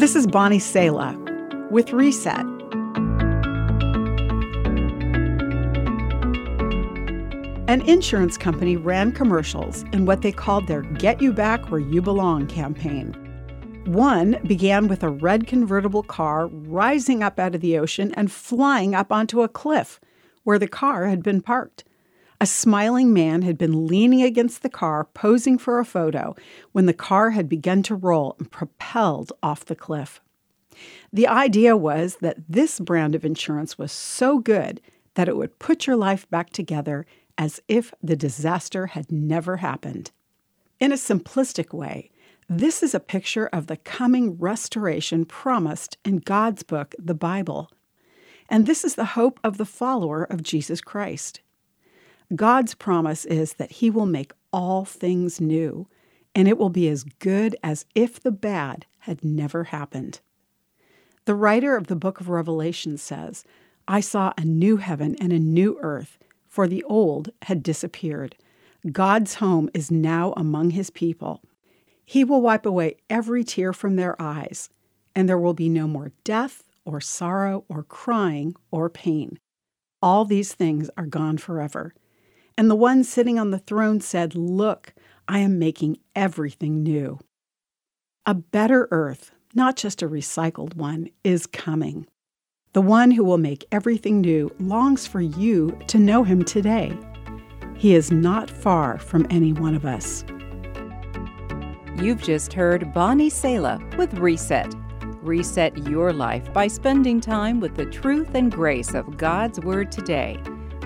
This is Bonnie Sala with Reset. An insurance company ran commercials in what they called their Get You Back Where You Belong campaign. One began with a red convertible car rising up out of the ocean and flying up onto a cliff where the car had been parked. A smiling man had been leaning against the car, posing for a photo, when the car had begun to roll and propelled off the cliff. The idea was that this brand of insurance was so good that it would put your life back together as if the disaster had never happened. In a simplistic way, this is a picture of the coming restoration promised in God's book, the Bible. And this is the hope of the follower of Jesus Christ. God's promise is that He will make all things new, and it will be as good as if the bad had never happened. The writer of the book of Revelation says, I saw a new heaven and a new earth for the old had disappeared. God's home is now among his people. He will wipe away every tear from their eyes, and there will be no more death, or sorrow, or crying, or pain. All these things are gone forever. And the one sitting on the throne said, Look, I am making everything new. A better earth, not just a recycled one, is coming. The one who will make everything new longs for you to know him today. He is not far from any one of us. You've just heard Bonnie Sala with Reset. Reset your life by spending time with the truth and grace of God's Word today.